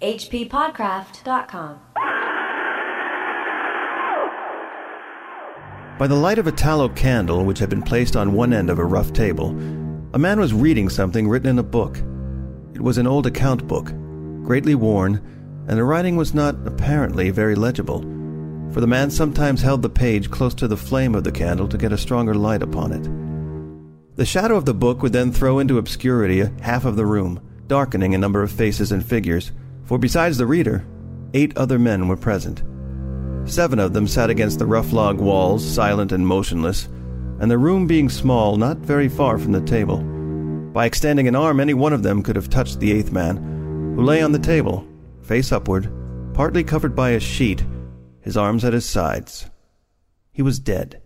hppodcraft.com. By the light of a tallow candle which had been placed on one end of a rough table, a man was reading something written in a book. It was an old account book, greatly worn, and the writing was not apparently very legible, for the man sometimes held the page close to the flame of the candle to get a stronger light upon it. The shadow of the book would then throw into obscurity half of the room, darkening a number of faces and figures, for besides the reader, eight other men were present. Seven of them sat against the rough log walls, silent and motionless, and the room being small, not very far from the table. By extending an arm, any one of them could have touched the eighth man, who lay on the table, face upward, partly covered by a sheet, his arms at his sides. He was dead.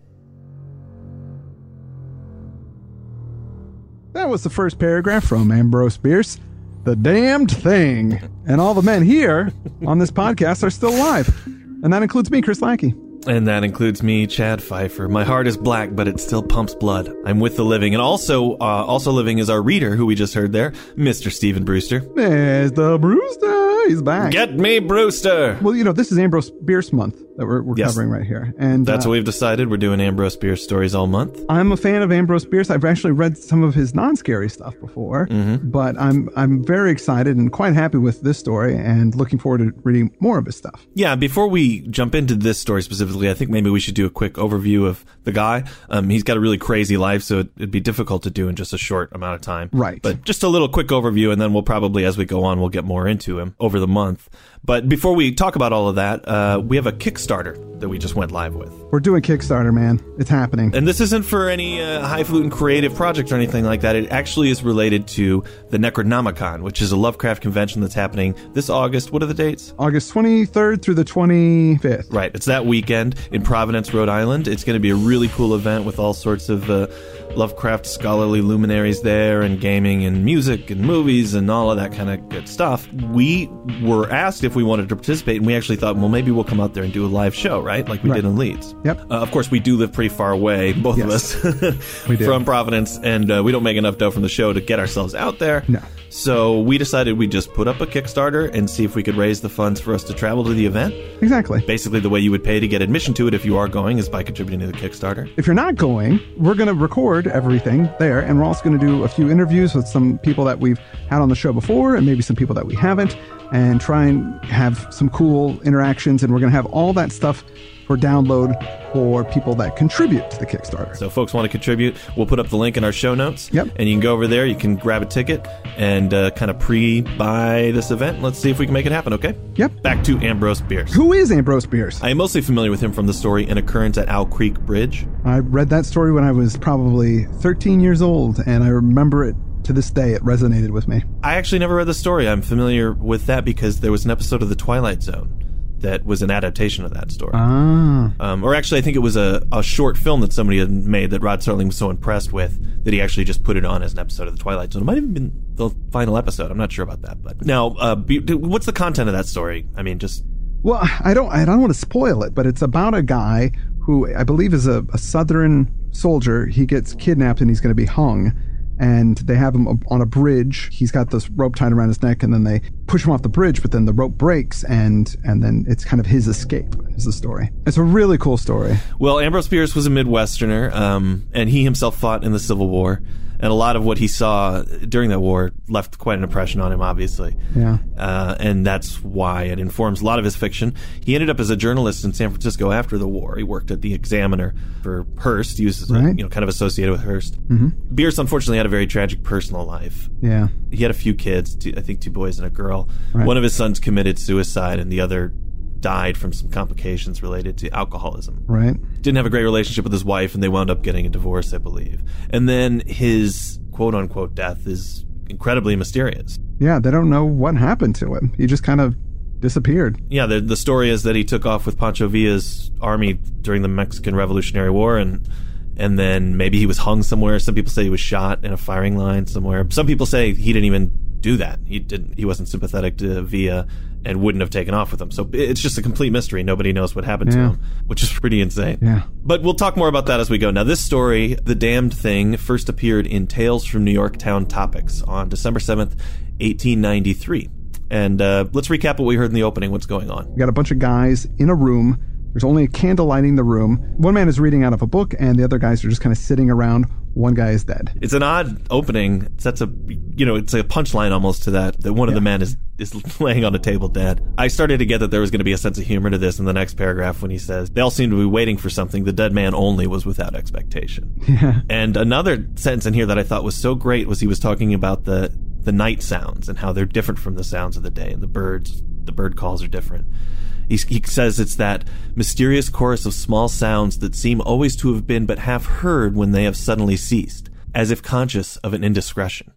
That was the first paragraph from Ambrose Bierce. The damned thing. And all the men here on this podcast are still alive. And that includes me, Chris Lackey. And that includes me, Chad Fifer. My heart is black, but it still pumps blood. I'm with the living, and also, uh, also living is our reader, who we just heard there, Mr. Stephen Brewster. The Brewster. He's back. Get me, Brewster. well, you know, this is Ambrose Bierce month that we're, we're Yes. covering right here. And That's uh, what we've decided. We're doing Ambrose Bierce stories all month. I'm a fan of Ambrose Bierce. I've actually read some of his non-scary stuff before, Mm-hmm. but I'm I'm very excited and quite happy with this story, and looking forward to reading more of his stuff. Yeah, before we jump into this story specifically, I think maybe we should do a quick overview of the guy. Um, he's got a really crazy life, so it- it'd be difficult to do in just a short amount of time. Right. But just a little quick overview, and then we'll probably, as we go on, we'll get more into him over the month. But before we talk about all of that, uh, we have a Kickstarter that we just went live with. We're doing Kickstarter, man. It's happening. And this isn't for any uh, highfalutin creative project or anything like that. It actually is related to the Necronomicon, which is a Lovecraft convention that's happening this August. What are the dates? August 23rd through the 25th. Right. It's that weekend in Providence, Rhode Island. It's going to be a really cool event with all sorts of uh, Lovecraft scholarly luminaries there and gaming and music and movies and all of that kind of good stuff. We were asked if we wanted to participate, and we actually thought, well, maybe we'll come out there and do a live show, right? Like we Right. did in Leeds. Yep. Uh, of course, we do live pretty far away, both Yes. of us, from Providence, and uh, we don't make enough dough from the show to get ourselves out there. No. So we decided we'd just put up a Kickstarter and see if we could raise the funds for us to travel to the event Exactly. basically the way you would pay to get admission to it if you are going is by contributing to the Kickstarter. If you're not going, we're going to record everything there, and we're also going to do a few interviews with some people that we've had on the show before, and maybe some people that we haven't, and try and have some cool interactions. And we're going to have all that stuff for download for people that contribute to the Kickstarter. So, folks want to contribute, we'll put up the link in our show notes. Yep. And you can go over there, you can grab a ticket and uh, kind of pre buy this event. Let's see if we can make it happen, okay? Yep. Back to Ambrose Bierce. Who is Ambrose Bierce? I am mostly familiar with him from the story An Occurrence at Owl Creek Bridge. I read that story when I was probably 13 years old, and I remember it to this day. It resonated with me. I actually never read the story. I'm familiar with that because there was an episode of The Twilight Zone that was an adaptation of that story. Ah, Um, or actually, I think it was a, a short film that somebody had made that Rod Serling was so impressed with that he actually just put it on as an episode of The Twilight Zone. It might have been the final episode. I'm not sure about that. But now, uh, be, what's the content of that story? I mean, just Well, I don't I don't want to spoil it, but it's about a guy who I believe is a, a southern soldier. He gets kidnapped and he's going to be hung. And they have him on a bridge. He's got this rope tied around his neck, and then they push him off the bridge. But then the rope breaks, and and then it's kind of his escape. Is the story? It's a really cool story. well, Ambrose Bierce was a Midwesterner, um, and he himself fought in the Civil War. And a lot of what he saw during that war left quite an impression on him, obviously. Yeah. uh, and that's why it informs a lot of his fiction. He ended up as a journalist in San Francisco after the war. He worked at the Examiner for Hearst. He was, uh, Right. you know, kind of associated with Hearst. Mm-hmm. Bierce unfortunately had a very tragic personal life. Yeah. He had a few kids, two, I think two boys and a girl. Right. One of his sons committed suicide, and the other died from some complications related to alcoholism Right. didn't have a great relationship with his wife and they wound up getting a divorce, I believe. And then his quote unquote death is incredibly mysterious. Yeah. They don't know what happened to him. He just kind of disappeared. Yeah, the the story is that he took off with Pancho Villa's army during the Mexican Revolutionary War and and then maybe he was hung somewhere. Some people say he was shot in a firing line somewhere. Some people say he didn't even do that. He didn't he wasn't sympathetic to Villa and wouldn't have taken off with him. So it's just a complete mystery. Nobody knows what happened to Yeah. him, which is pretty insane. Yeah. But we'll talk more about that as we go. Now, this story, The Damned Thing, first appeared in Tales from New York Town Topics on December 7th, 1893. And uh, let's recap what we heard in the opening. What's going on? We got a bunch of guys in a room. There's only a candle lighting the room. One man is reading out of a book, and the other guys are just kind of sitting around. One guy is dead. It's an odd opening. It sets a you know it's a punchline almost to that that one of the men is is laying on a table dead. I started to get that there was going to be a sense of humor to this in the next paragraph when he says they all seem to be waiting for something. The dead man only was without expectation. Yeah. And another sentence in here that I thought was so great was he was talking about the the night sounds and how they're different from the sounds of the day and the birds the bird calls are different. He, he says it's that mysterious chorus of small sounds that seem always to have been but half heard when they have suddenly ceased, as if conscious of an indiscretion.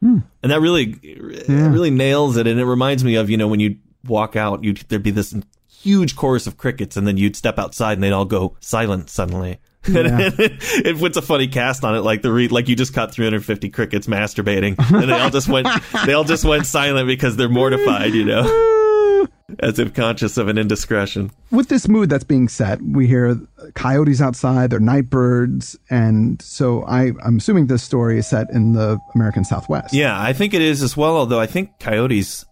Hmm. And that really, it really nails it. And it reminds me of, you know, when you walk out, you'd, there'd be this huge chorus of crickets and then you'd step outside and they'd all go silent suddenly. Yeah. it puts a funny cast on it, like the re- like you just caught 350 crickets masturbating, and they all just went they all just went silent because they're mortified, you know, as if conscious of an indiscretion. With this mood that's being set, we hear coyotes outside, they're night birds, and so I, I'm assuming this story is set in the American Southwest. Yeah, I think it is as well. Although I think coyotes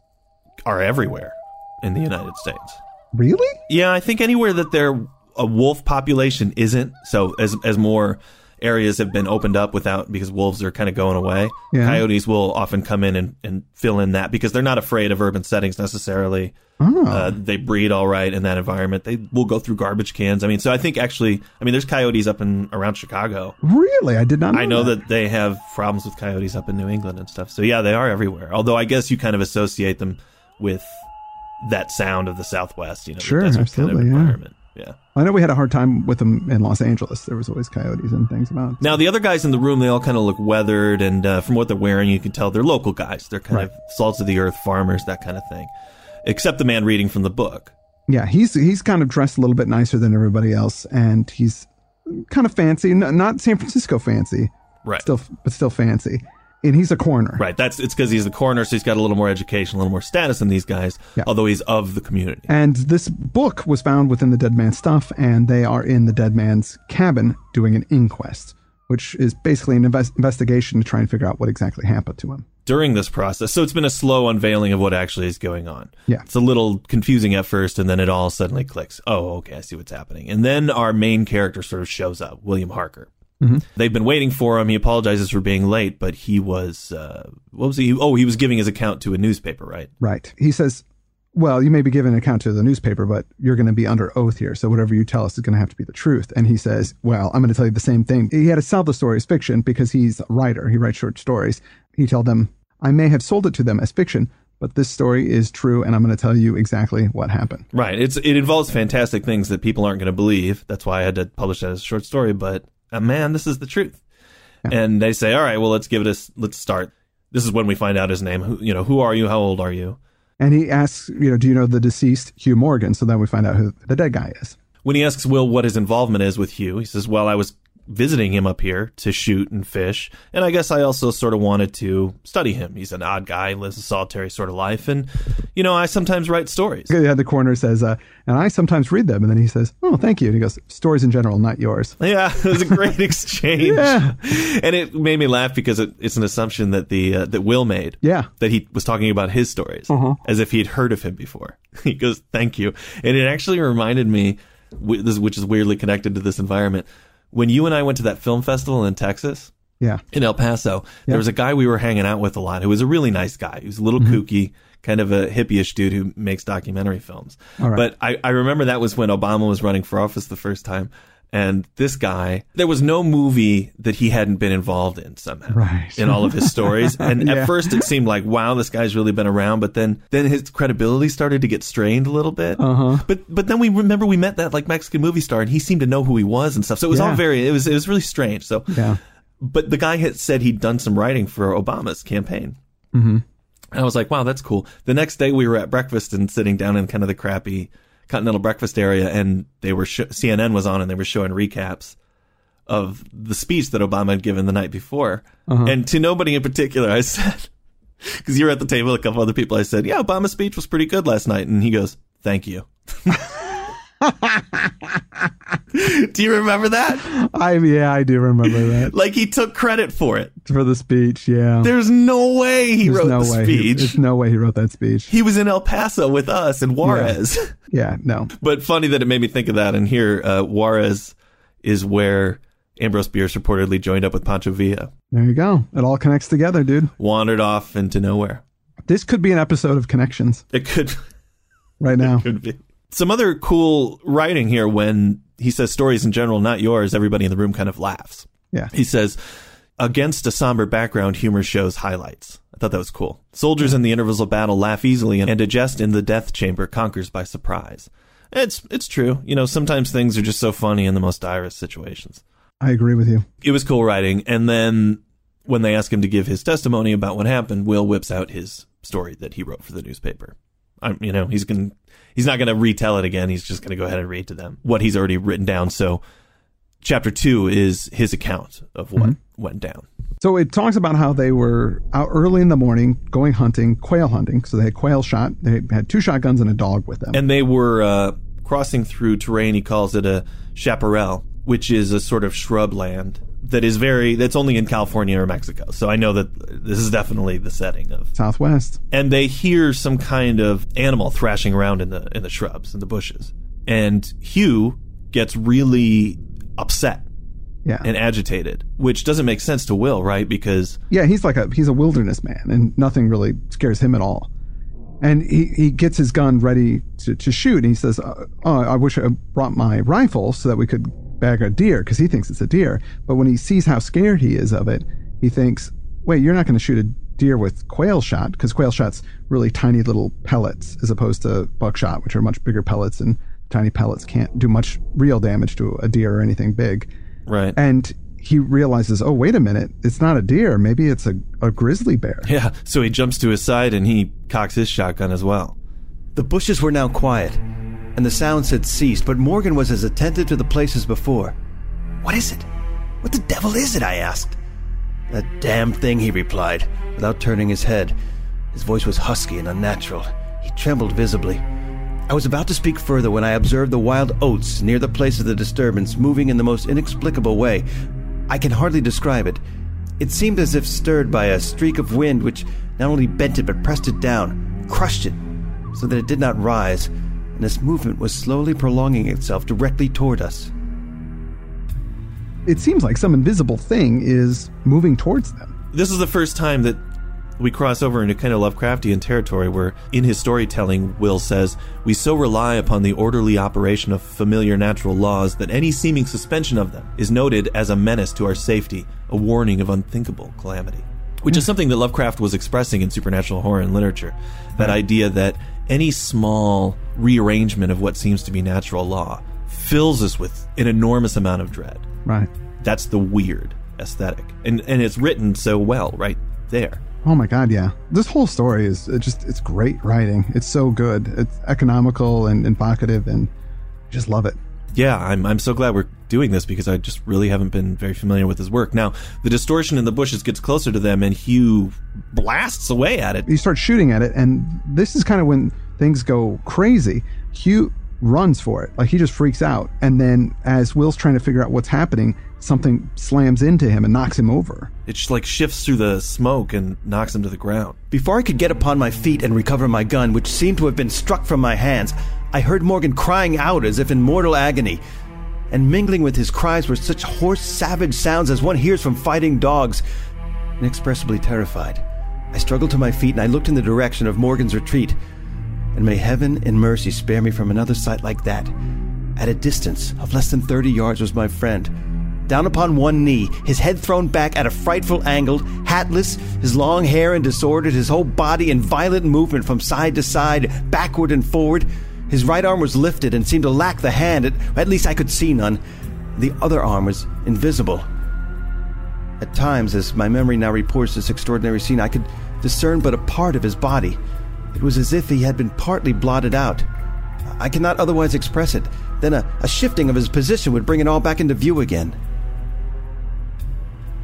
are everywhere in the United States. Really? Yeah, I think anywhere that there a wolf population isn't. So as as more areas have been opened up without because wolves are kind of going away, Yeah. coyotes will often come in and, and fill in that because they're not afraid of urban settings necessarily. Oh. Uh, they breed all right in that environment. They will go through garbage cans. I mean, so I think actually, I mean, there's coyotes up in around Chicago. Really? I did not know I know that they have problems with coyotes up in New England and stuff. So yeah, they are everywhere. Although I guess you kind of associate them with that sound of the Southwest, you know, Sure, desert absolutely, kind of yeah. environment. Yeah. I know we had a hard time with them in Los Angeles. There was always coyotes and things about. Now the other guys in the room, they all kind of look weathered, and uh, from what they're wearing, you can tell they're local guys. They're kind Right. of salts of the earth farmers, that kind of thing. Except the man reading from the book. Yeah, he's he's kind of dressed a little bit nicer than everybody else, and he's kind of fancy, n- not San Francisco fancy, Right. still, but still fancy. And he's a coroner. Right. That's it's because he's the coroner, so he's got a little more education, a little more status than these guys. Yeah. Although he's of the community. And this book was found within the dead man's stuff, and they are in the dead man's cabin doing an inquest, which is basically an invest- investigation to try and figure out what exactly happened to him. during this process. So it's been a slow unveiling of what actually is going on. Yeah. It's a little confusing at first, and then it all suddenly clicks. Oh, okay, I see what's happening. And then our main character sort of shows up, William Harker. They've been waiting for him. He apologizes for being late, but he was, uh, what was he? Oh, he was giving his account to a newspaper, right? Right. He says, Well, you may be giving an account to the newspaper, but you're going to be under oath here. So whatever you tell us is going to have to be the truth. And he says, Well, I'm going to tell you the same thing. He had to sell the story as fiction because he's a writer. He writes short stories. He told them, I may have sold it to them as fiction, but this story is true, and I'm going to tell you exactly what happened. Right. It's it involves fantastic things that people aren't going to believe. That's why I had to publish that as a short story. But uh, man, this is the truth. And they say, all right, well, let's give it a let's start. This is when we find out his name. Who, you know, who are you? How old are you? And he asks, you know, do you know the deceased Hugh Morgan? So then we find out who the dead guy is. When he asks Will what his involvement is with Hugh, he says, well, I was visiting him up here to shoot and fish, and I guess I also sort of wanted to study him. He's an odd guy, lives a solitary sort of life, and you know, I sometimes write stories. Yeah, the coroner says, uh, and I sometimes read them. And then he says, oh, thank you. And he goes, stories in general, not yours. Yeah, it was a great exchange, Yeah. and it made me laugh because it, it's an assumption that the uh, that Will made. Yeah. that he was talking about his stories Uh-huh. as if he'd heard of him before. He goes, "Thank you," and it actually reminded me, which is weirdly connected to this environment, when you and I went to that film festival in Texas. Yeah. In El Paso, there was a guy we were hanging out with a lot who was a really nice guy. He was a little Mm-hmm. kooky, kind of a hippie-ish dude who makes documentary films. Right. But I, I remember that was when Obama was running for office the first time. And this guy, there was no movie that he hadn't been involved in somehow Right. in all of his stories. And Yeah. at first it seemed like, wow, this guy's really been around. But then, then his credibility started to get strained a little bit. Uh-huh. But, but then we remember we met that like Mexican movie star and he seemed to know who he was and stuff. So it was all very, it was, it was really strange. So, Yeah. but the guy had said he'd done some writing for Obama's campaign. Mm-hmm. And I was like, wow, that's cool. The next day we were at breakfast and sitting down in kind of the crappy continental breakfast area and they were, sh- CNN was on and they were showing recaps of the speech that Obama had given the night before. Uh-huh. And to nobody in particular, I said, because you're at the table, a couple other people, I said, yeah, Obama's speech was pretty good last night. And he goes, thank you. Do you remember that? I yeah, I do remember that Like he took credit for it. for the speech. Yeah, There's no way he there's wrote no the way. He, speech. there's no way he wrote that speech. He was in El Paso with us and Juarez. Yeah, no. but funny that it made me think of that. And here, uh, Juarez is where Ambrose Bierce reportedly joined up with Pancho Villa, There you go. It all connects together, dude. wandered off into nowhere. This could be an episode of Connections It could right now. could be some other cool writing here. When he says stories in general, not yours, everybody in the room kind of laughs. Yeah. He says, against a somber background, humor shows highlights. I thought that was cool. Soldiers in the intervals of battle laugh easily, and a jest in the death chamber conquers by surprise. It's it's true. You know, sometimes things are just so funny in the most direst situations. I agree with you. It was cool writing, and then when they ask him to give his testimony about what happened, Will whips out his story that he wrote for the newspaper. I'm, you know, he's going he's not going to retell it again. He's just going to go ahead and read to them what he's already written down. So, chapter two is his account of what went down. So it talks about how they were out early in the morning going hunting, quail hunting. So they had quail shot. They had two shotguns and a dog with them. And they were uh, crossing through terrain. He calls it a chaparral, which is a sort of shrubland that is very that's only in California or Mexico. So I know that this is definitely the setting of Southwest. and they hear some kind of animal thrashing around in the in the shrubs and the bushes and hugh gets really upset Yeah. and agitated which doesn't make sense to will right because yeah, he's like a he's a wilderness man, and nothing really scares him at all. And he, he gets his gun ready to, to shoot, and he says, uh, "Oh, I wish I brought my rifle so that we could bag a deer," because he thinks it's a deer. But when he sees how scared he is of it, he thinks, "Wait, you're not going to shoot a deer with quail shot because quail shot's really tiny little pellets as opposed to buckshot, which are much bigger pellets, and tiny pellets can't do much real damage to a deer or anything big." right and he realizes, oh, wait a minute, it's not a deer. Maybe it's a, a grizzly bear. yeah so he jumps to his side and he cocks his shotgun as well The bushes were now quiet, and the sounds had ceased, but Morgan was as attentive to the place as before. What is it? What the devil is it? I asked. That damn thing, he replied, without turning his head. His voice was husky and unnatural. He trembled visibly. I was about to speak further when I observed the wild oats near the place of the disturbance moving in the most inexplicable way. I can hardly describe it. It seemed as if stirred by a streak of wind which not only bent it but pressed it down, crushed it, so that it did not rise, and this movement was slowly prolonging itself directly toward us. It seems like some invisible thing is moving towards them. this is the first time that we cross over into kind of Lovecraftian territory where, in his storytelling, Will says, We so rely upon the orderly operation of familiar natural laws that any seeming suspension of them is noted as a menace to our safety, a warning of unthinkable calamity. Which is hmm. something that Lovecraft was expressing in supernatural horror and literature. That idea that any small rearrangement of what seems to be natural law fills us with an enormous amount of dread. Right. That's the weird aesthetic. And and it's written so well right there. Oh my God, yeah. This whole story is it just, it's great writing. It's so good. It's economical and evocative and I just love it. Yeah, I'm I'm so glad we're doing this because I just really haven't been very familiar with his work. Now, the distortion in the bushes gets closer to them and Hugh blasts away at it. You start shooting at it, and this is kind of when things go crazy. Hugh runs for it. Like he just freaks out. And then as Will's trying to figure out what's happening, something slams into him and knocks him over. It just like shifts through the smoke and knocks him to the ground. Before I could get upon my feet and recover my gun, which seemed to have been struck from my hands, I heard Morgan crying out as if in mortal agony. And mingling with his cries were such hoarse, savage sounds as one hears from fighting dogs. Inexpressibly terrified, I struggled to my feet and I looked in the direction of Morgan's retreat. And may heaven in mercy spare me from another sight like that. At a distance of less than 30 yards was my friend. Down upon one knee, his head thrown back at a frightful angle, hatless, his long hair in disorder, his whole body in violent movement from side to side, backward and forward. His right arm was lifted and seemed to lack the hand, at, least I could see none. The other arm was invisible. At times, as my memory now reports this extraordinary scene, I could discern but a part of his body. It was as if he had been partly blotted out. I cannot otherwise express it. Then a, a shifting of his position would bring it all back into view again.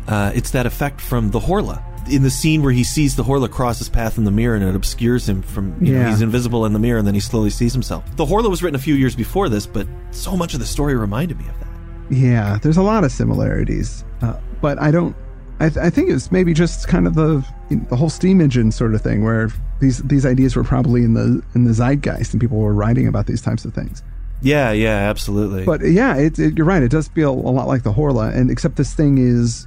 Uh, it's that effect from the Horla. In the scene where he sees the Horla cross his path in the mirror and it obscures him from you know he's invisible in the mirror and then he slowly sees himself. The Horla was written a few years before this, but so much of the story reminded me of that. Yeah, there's a lot of similarities, uh, but I don't. I, th- I think it's maybe just kind of the the whole steam engine sort of thing, where these these ideas were probably in the in the zeitgeist, and people were writing about these types of things. Yeah, yeah, absolutely. But yeah, it, it, you're right. It does feel a lot like the Horla, and except this thing is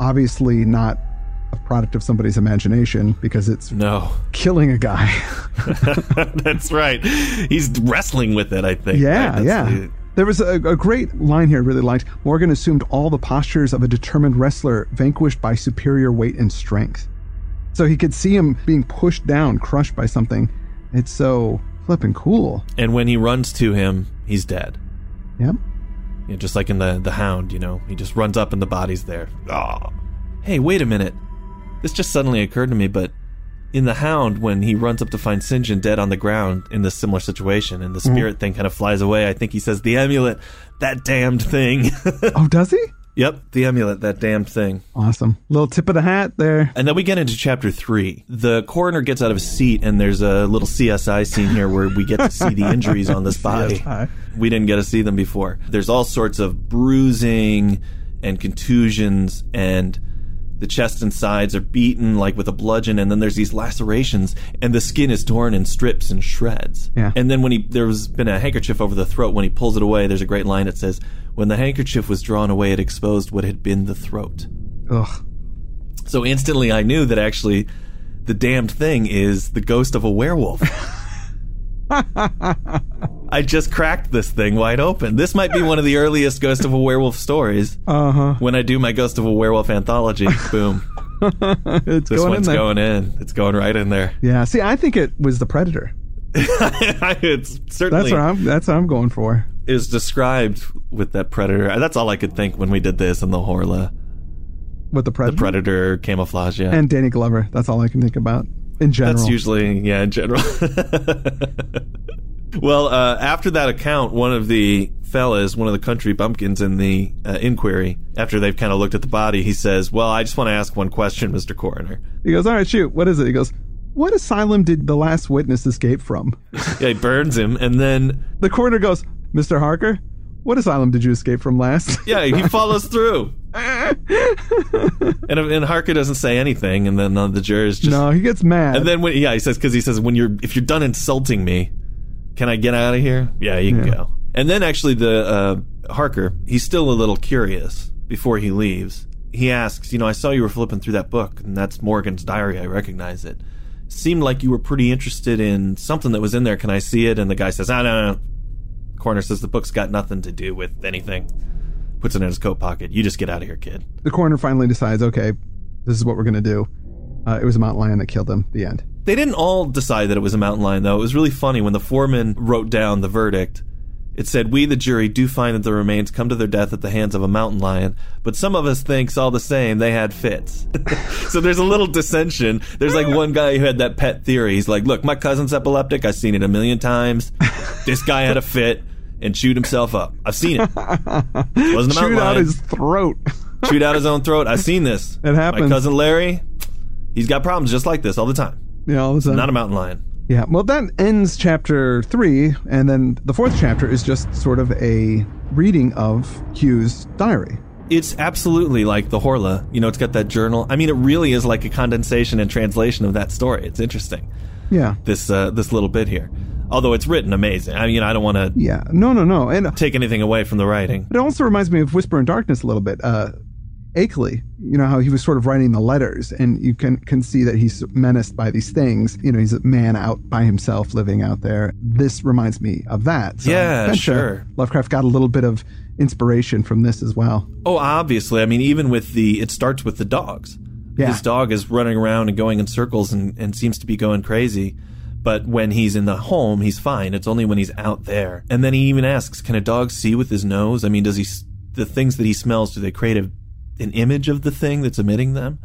obviously not a product of somebody's imagination because it's no. killing a guy. That's right. He's wrestling with it, I think. Yeah, right? Yeah. the- There was a, a great line here I really liked. Morgan assumed all the postures of a determined wrestler vanquished by superior weight and strength. So he could see him being pushed down, crushed by something. It's so flippin' cool. and when he runs to him, he's dead. Yep. You know, just like in the the Hound, you know, he just runs up and the body's there. Oh. Hey, wait a minute. This just suddenly occurred to me, but in the Hound, when he runs up to find Sinjin dead on the ground in this similar situation, and the mm-hmm. spirit thing kind of flies away, I think he says, "The amulet, that damned thing." Oh, does he? yep, the amulet, that damned thing. Awesome. Little tip of the hat there. And then we get into chapter three. The coroner gets out of his seat, and there's a little CSI scene here where we get to see the injuries on this body. CSI. We didn't get to see them before. There's all sorts of bruising and contusions, and the chest and sides are beaten like with a bludgeon, and then there's these lacerations, and the skin is torn in strips and shreds. Yeah. And then when he there's been a handkerchief over the throat, when he pulls it away, there's a great line that says, "When the handkerchief was drawn away, it exposed what had been the throat." Ugh. So instantly I knew that actually the damned thing is the ghost of a werewolf. I just cracked this thing wide open. This might be one of the earliest Ghost of a Werewolf stories. Uh huh. When I do my Ghost of a Werewolf anthology, boom. It's This going in one's there. going in. It's going right in there. Yeah. See, I think it was the Predator. it's certainly That's what I'm. That's what I'm going for. is described with that predator. That's all I could think when we did this in the Horla. With the Predator. Predator camouflage, yeah. And Danny Glover. That's all I can think about in general. That's usually yeah, in general. well, uh, after that account, one of the fellas, one of the country bumpkins in the uh, inquiry, after they've kind of looked at the body, he says, "Well, I just want to ask one question, Mister Coroner." He goes, all right, shoot. What is it? He goes, what asylum did the last witness escape from? Yeah, he burns him, and then The coroner goes, Mr. Harker, what asylum did you escape from last? yeah, he follows through. And, and Harker doesn't say anything, and then uh, the jurors just no, he gets mad. And then when yeah, he says because he says when you're if you're done insulting me, can I get out of here? Yeah, you can Yeah. go. And then actually the uh, Harker, he's still a little curious before he leaves. He asks, you know, I saw you were flipping through that book, and that's Morgan's diary. I recognize it. Seemed like you were pretty interested in something that was in there. Can I see it? And the guy says, ah, no, no. Coroner says the book's got nothing to do with anything. Puts it in his coat pocket. You just get out of here, kid. the coroner finally decides, okay, this is what we're going to do. Uh, it was a mountain lion that killed him. The end. They didn't all decide that it was a mountain lion, though. It was really funny when the foreman wrote down the verdict. It said, "We, the jury, do find that the remains come to their death at the hands of a mountain lion, but some of us thinks all the same they had fits." so there's a little dissension. There's like one guy who had that pet theory. He's like, "Look, my cousin's epileptic. I've seen it a million times. This guy had a fit and chewed himself up. I've seen it. It wasn't a mountain Shoot out his throat. chewed out his own throat. I've seen this. It happens. My cousin Larry, he's got problems just like this all the time. yeah, all a sudden. Not a mountain lion." Yeah, well, that ends chapter three, and then the fourth chapter is just sort of a reading of Hugh's diary. It's absolutely like the Horla. You know, it's got that journal. I mean, it really is like a condensation and translation of that story. It's interesting. Yeah, This uh, this little bit here, although it's written amazing. I mean, I don't want to yeah. No, no, no. And take anything away from the writing. it also reminds me of Whisper in Darkness a little bit. Uh, Akeley, you know how he was sort of writing the letters, and you can can see that he's menaced by these things. You know, he's a man out by himself, living out there. This reminds me of that. So Yeah, sure. Lovecraft got a little bit of inspiration from this as well. Oh, obviously. I mean, even with the, it starts with the dogs. Yeah. His dog is running around and going in circles and, and seems to be going crazy. But when he's in the home, he's fine. It's only when he's out there. And then he even asks, can a dog see with his nose? I mean, does he, the things that he smells, do they create a, an image of the thing that's emitting them?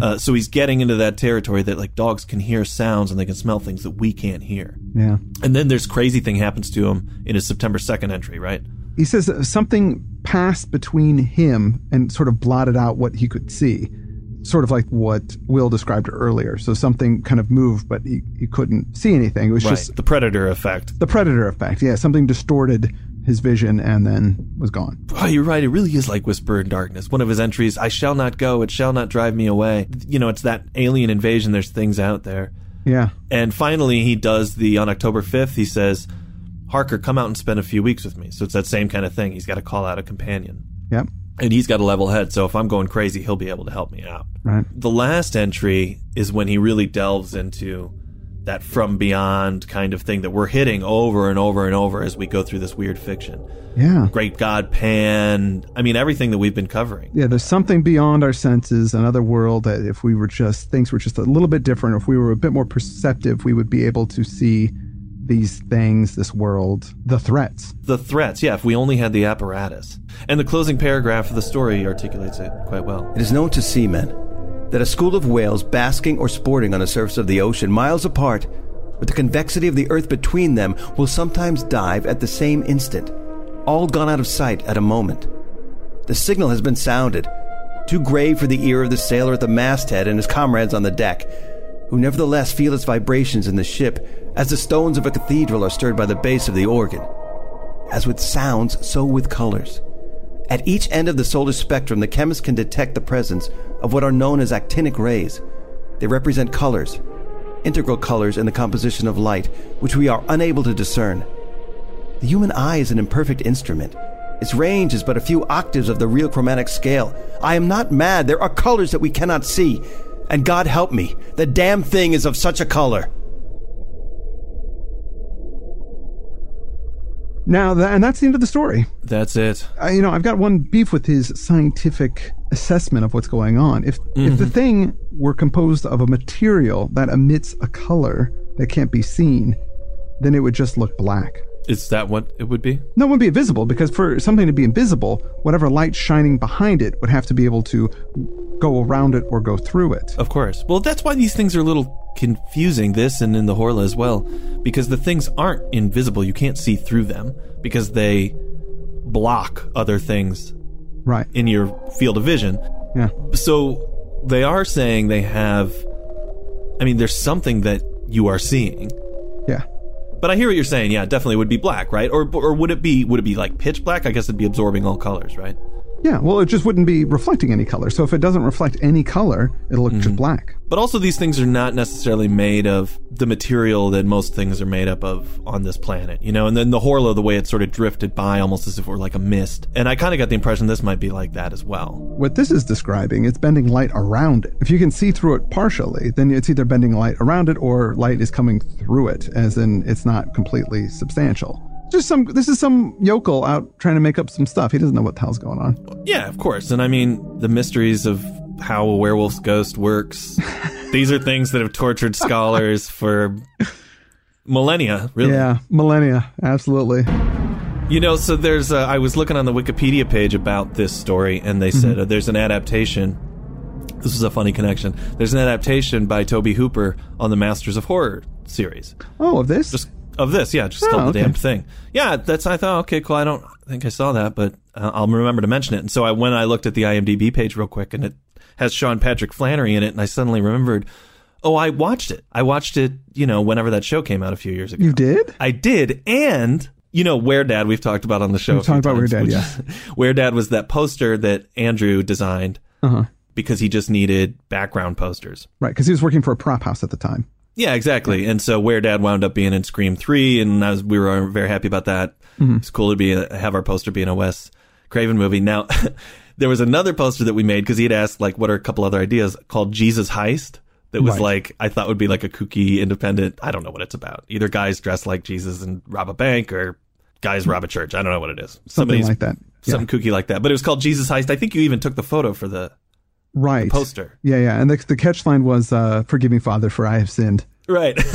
Uh, so he's getting into that territory that like dogs can hear sounds and they can smell things that we can't hear. Yeah. And then there's crazy thing happens to him in his September 2nd entry, right? he says something passed between him and sort of blotted out what he could see. Sort of like what Will described earlier. So something kind of moved, but he, he couldn't see anything. It was Right. just the predator effect. the predator effect. Yeah, something distorted his vision and then was gone. Oh, you're right. It really is like Whisper in Darkness. One of his entries, I shall not go, it shall not drive me away. You know, it's that alien invasion. There's things out there. Yeah. And finally, he does the, on October 5th, he says, Harker, come out and spend a few weeks with me. So it's that same kind of thing. He's got to call out a companion. Yep. And he's got a level head. So if I'm going crazy, he'll be able to help me out. Right. The last entry is when he really delves into that from beyond kind of thing that we're hitting over and over and over as we go through this weird fiction. Yeah. Great God Pan. I mean, everything that we've been covering. Yeah, there's something beyond our senses, another world that if we were just, things were just a little bit different, if we were a bit more perceptive, we would be able to see these things, this world, the threats. The threats, yeah, if we only had the apparatus. And the closing paragraph of the story articulates it quite well. It is known to seamen that a school of whales basking or sporting on the surface of the ocean miles apart, with the convexity of the earth between them, will sometimes dive at the same instant, all gone out of sight at a moment. The signal has been sounded, too grave for the ear of the sailor at the masthead and his comrades on the deck, who nevertheless feel its vibrations in the ship as the stones of a cathedral are stirred by the bass of the organ. As with sounds, so with colors. At each end of the solar spectrum, the chemists can detect the presence of what are known as actinic rays. They represent colors, integral colors in the composition of light, which we are unable to discern. The human eye is an imperfect instrument. Its range is but a few octaves of the real chromatic scale. I am not mad. There are colors that we cannot see. And God help me, the damn thing is of such a color. Now, that, and that's the end of the story. That's it. I, you know, I've got one beef with his scientific assessment of what's going on. If if the mm-hmm. thing were composed of a material that emits a color that can't be seen, then it would just look black. Is that what it would be? No, it wouldn't be invisible because for something to be invisible, whatever light shining behind it would have to be able to go around it or go through it. Of course. Well, that's why these things are a little confusing, this and in the Horla as well, because the things aren't invisible. You can't see through them because they block other things Right. in your field of vision. Yeah. So they are saying they have, I mean, there's something that you are seeing. But I hear what you're saying. Yeah, definitely would be black, right? Or or would it be would it be like pitch black? I guess it'd be absorbing all colors, right? Yeah. Well, it just wouldn't be reflecting any color. So if it doesn't reflect any color, it'll look just mm-hmm. black. But also, these things are not necessarily made of the material that most things are made up of on this planet, you know. And then the Horla, the way it sort of drifted by, almost as if it were like a mist. And I kind of got the impression this might be like that as well. What this is describing, it's bending light around it. If you can see through it partially, then it's either bending light around it or light is coming through it, as in it's not completely substantial. Just some. This is some yokel out trying to make up some stuff. He doesn't know what the hell's going on. Yeah, of course. And I mean, the mysteries of how a werewolf's ghost works. these are things that have tortured scholars for millennia, really. Yeah, millennia, absolutely. You know, so there's. Uh, I was looking on the Wikipedia page about this story, and they said uh, there's an adaptation. This is a funny connection. There's an adaptation by Tobe Hooper on the Masters of Horror series. Oh, of this? Just of this, yeah, just Oh, called the damn thing. Yeah, that's. I thought, okay, cool. I don't think I saw that, but uh, I'll remember to mention it. And so I when I looked at the IMDb page real quick, and it has Sean Patrick Flanery in it, and I suddenly remembered. Oh, I watched it. I watched it. You know, whenever that show came out a few years ago. you did? I did, and you know, Where Dad we've talked about on the show. We've talked about Where Dad, is- Where Dad was that poster that Andrew designed Uh huh. because he just needed background posters. Right, because he was working for a prop house at the time. Yeah, exactly. And so Where Dad wound up being in Scream Three, and I was, we were very happy about that. Mm-hmm. It's cool to be have our poster be in a Wes Craven movie. Now, there was another poster that we made because he had asked like, what are a couple other ideas called Jesus Heist. That was Right. like I thought would be like a kooky, independent. I don't know what it's about. Either guys dressed like Jesus and rob a bank, or guys hmm. rob a church. I don't know what it is. Something Somebody's- like that. Yeah. Something kooky like that. But it was called Jesus Heist. I think you even took the photo for the Right. poster. Yeah, yeah. And the, the catch line was, uh, Forgiving Father, for I have sinned. Right.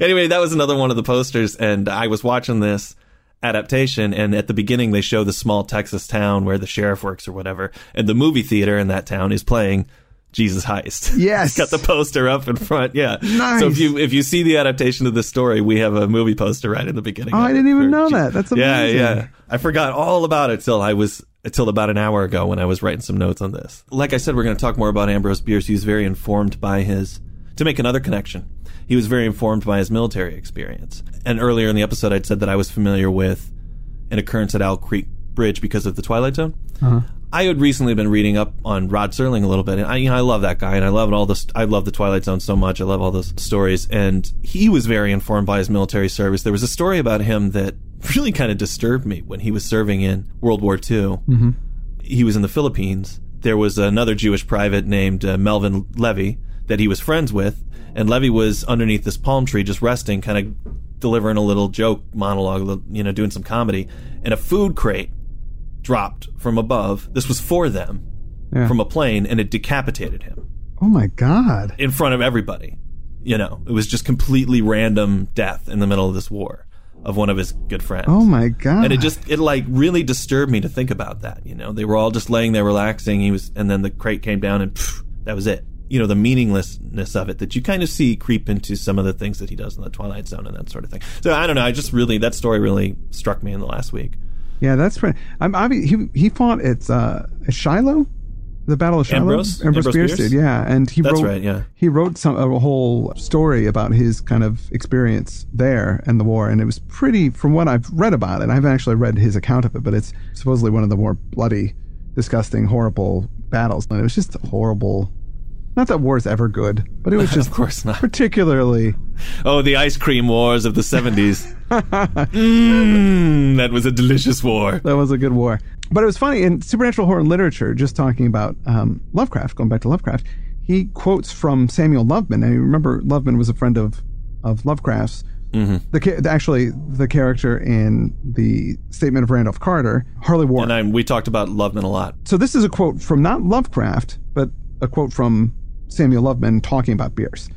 anyway, that was another one of the posters, and I was watching this adaptation, and at the beginning they show the small Texas town where the sheriff works or whatever, and the movie theater in that town is playing Jesus Heist. Yes. Got the poster up in front. Yeah. Nice. So if you if you see the adaptation of this story, we have a movie poster right in the beginning. Oh, I didn't even know Je- that. That's Yeah, yeah. I forgot all about it till I was until about an hour ago when I was writing some notes on this. Like I said, we're going to talk more about Ambrose Bierce. He was very informed by his, to make another connection, he was very informed by his military experience. And earlier in the episode, I'd said that I was familiar with an occurrence at Owl Creek Bridge because of the Twilight Zone. Uh-huh. I had recently been reading up on Rod Serling a little bit, and I, you know, I love that guy, and I love all this. I love the Twilight Zone so much. I love all those stories, and he was very informed by his military service. There was a story about him that really kind of disturbed me when he was serving in World War II. Mm-hmm. He was in the Philippines. There was another Jewish private named uh, Melvin Levy that he was friends with, and Levy was underneath this palm tree, just resting, kind of delivering a little joke monologue, you know, doing some comedy, and a food crate dropped from above. This was for them Yeah. from a plane, and it decapitated him Oh my God. in front of everybody. You know, it was just completely random death in the middle of this war of one of his good friends. Oh my God. And it just it like really disturbed me to think about that. You know, they were all just laying there relaxing. He was, and then the crate came down, and pff, that was it. You know, the meaninglessness of it that you kind of see creep into some of the things that he does in the Twilight Zone and that sort of thing. So I don't know. I just really that story really struck me in the last week. Yeah, that's right. I'm, mean, he he fought at uh, Shiloh, the Battle of Shiloh. Ambrose? Ambrose Bierce Bierce? did, yeah, and he That's wrote right, yeah. he wrote some a whole story about his kind of experience there and the war, and it was pretty. From what I've read about it, I haven't actually read his account of it, but it's supposedly one of the more bloody, disgusting, horrible battles, and it was just horrible. Not that war is ever good, but it was just of course not. particularly Oh, the ice cream wars of the seventies. mm, that was a delicious war. That was a good war. But it was funny in supernatural horror literature, just talking about um, Lovecraft, going back to Lovecraft, he quotes from Samuel Loveman. And you remember, Loveman was a friend of, of Lovecraft's. Mm-hmm. The actually the character in the statement of Randolph Carter, Harley Warren. And I, we talked about Loveman a lot. so this is a quote from not Lovecraft, but a quote from Samuel Loveman talking about Bierce.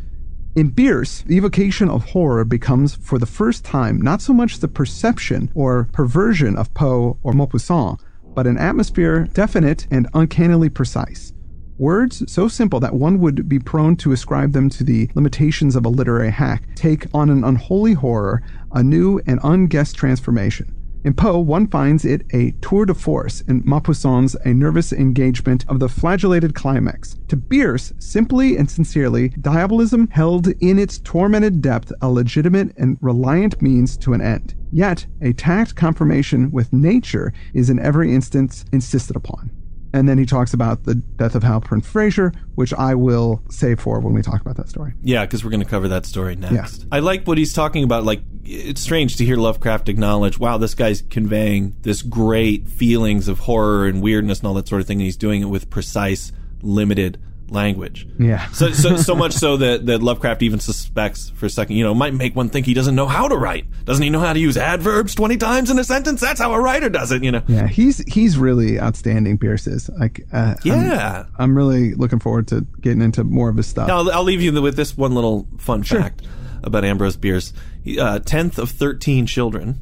In Bierce, the evocation of horror becomes, for the first time, not so much the perception or perversion of Poe or Maupassant, but an atmosphere definite and uncannily precise. Words so simple that one would be prone to ascribe them to the limitations of a literary hack take on an unholy horror, a new and unguessed transformation. In Poe, one finds it a tour de force, in Maupassant's a nervous engagement of the flagellated climax. To Bierce, simply and sincerely, diabolism held in its tormented depth a legitimate and reliant means to an end. Yet, a tact confirmation with nature is in every instance insisted upon. And then he talks about the death of Halpin Frayser, which I will save for when we talk about that story. Yeah, because we're going to cover that story next. I like what he's talking about. Like, it's strange to hear Lovecraft acknowledge, wow, this guy's conveying this great feelings of horror and weirdness and all that sort of thing, and he's doing it with precise, limited language. Yeah. So, so, so much so that, that Lovecraft even suspects for a second, you know, might make one think he doesn't know how to write. Doesn't he know how to use adverbs 20 times in a sentence? That's how a writer does it, you know? Yeah, he's he's really outstanding. Bierce is like, uh, I'm- Yeah. I'm, really looking forward to getting into more of his stuff. Now, I'll, I'll leave you with this one little fun fact about Ambrose Bierce. Uh, 10th of 13 children,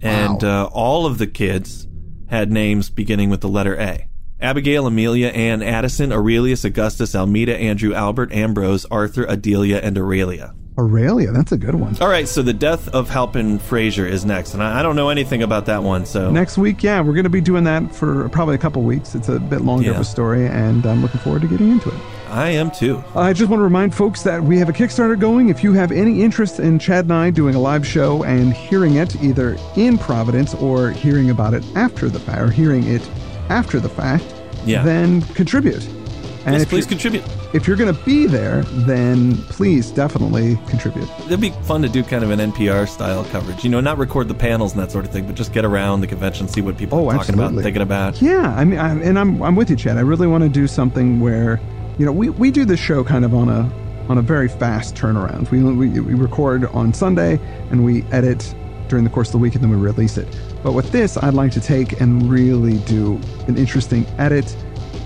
and Wow. uh, all of the kids had names beginning with the letter A. Abigail, Amelia, Anne, Addison, Aurelius, Augustus, Almeda, Andrew, Albert, Ambrose, Arthur, Adelia, and Aurelia. Aurelia, that's a good one. All right, so the death of Halpin Frayser is next, and I, I don't know anything about that one, so Next week, yeah, we're going to be doing that for probably a couple weeks. It's a bit longer of a story, and I'm looking forward to getting into it. I am too. I just want to remind folks that we have a Kickstarter going. If you have any interest in Chad and I doing a live show and hearing it either in Providence or hearing about it after the fire, hearing it after the fact, Yeah. then contribute. And Yes, please contribute. if you're going to be there, then please definitely contribute. It'd be fun to do kind of an NPR style coverage. You know, not record the panels and that sort of thing, but just get around the convention, see what people Oh, are talking about and thinking about. Yeah, I mean, I, and I'm I'm with you, Chad. I really want to do something where, you know, we, we do this show kind of on a on a very fast turnaround. We, we we record on Sunday and we edit during the course of the week and then we release it. But with this, I'd like to take and really do an interesting edit,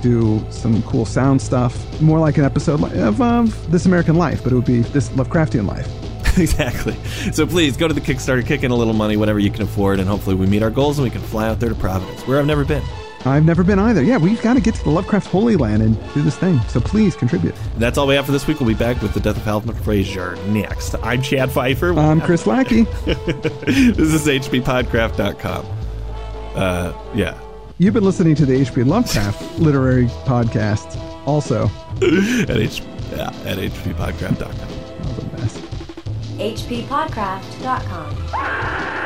do some cool sound stuff, more like an episode of, of This American Life, but it would be this Lovecraftian life. exactly. So please go to the Kickstarter, kick in a little money, whatever you can afford, and hopefully we meet our goals and we can fly out there to Providence, where I've never been. I've never been either. Yeah, we've got to get to the Lovecraft Holy Land and do this thing. So please contribute. That's all we have for this week. We'll be back with the death of Halpin Frayser next. I'm Chad Fifer. I'm Chris Lackey. this is hppodcraft.com. Uh, yeah. You've been listening to the H.P. Lovecraft Literary Podcast. Also, at, H- yeah, at hppodcraft.com. Oh, the best. hppodcraft.com.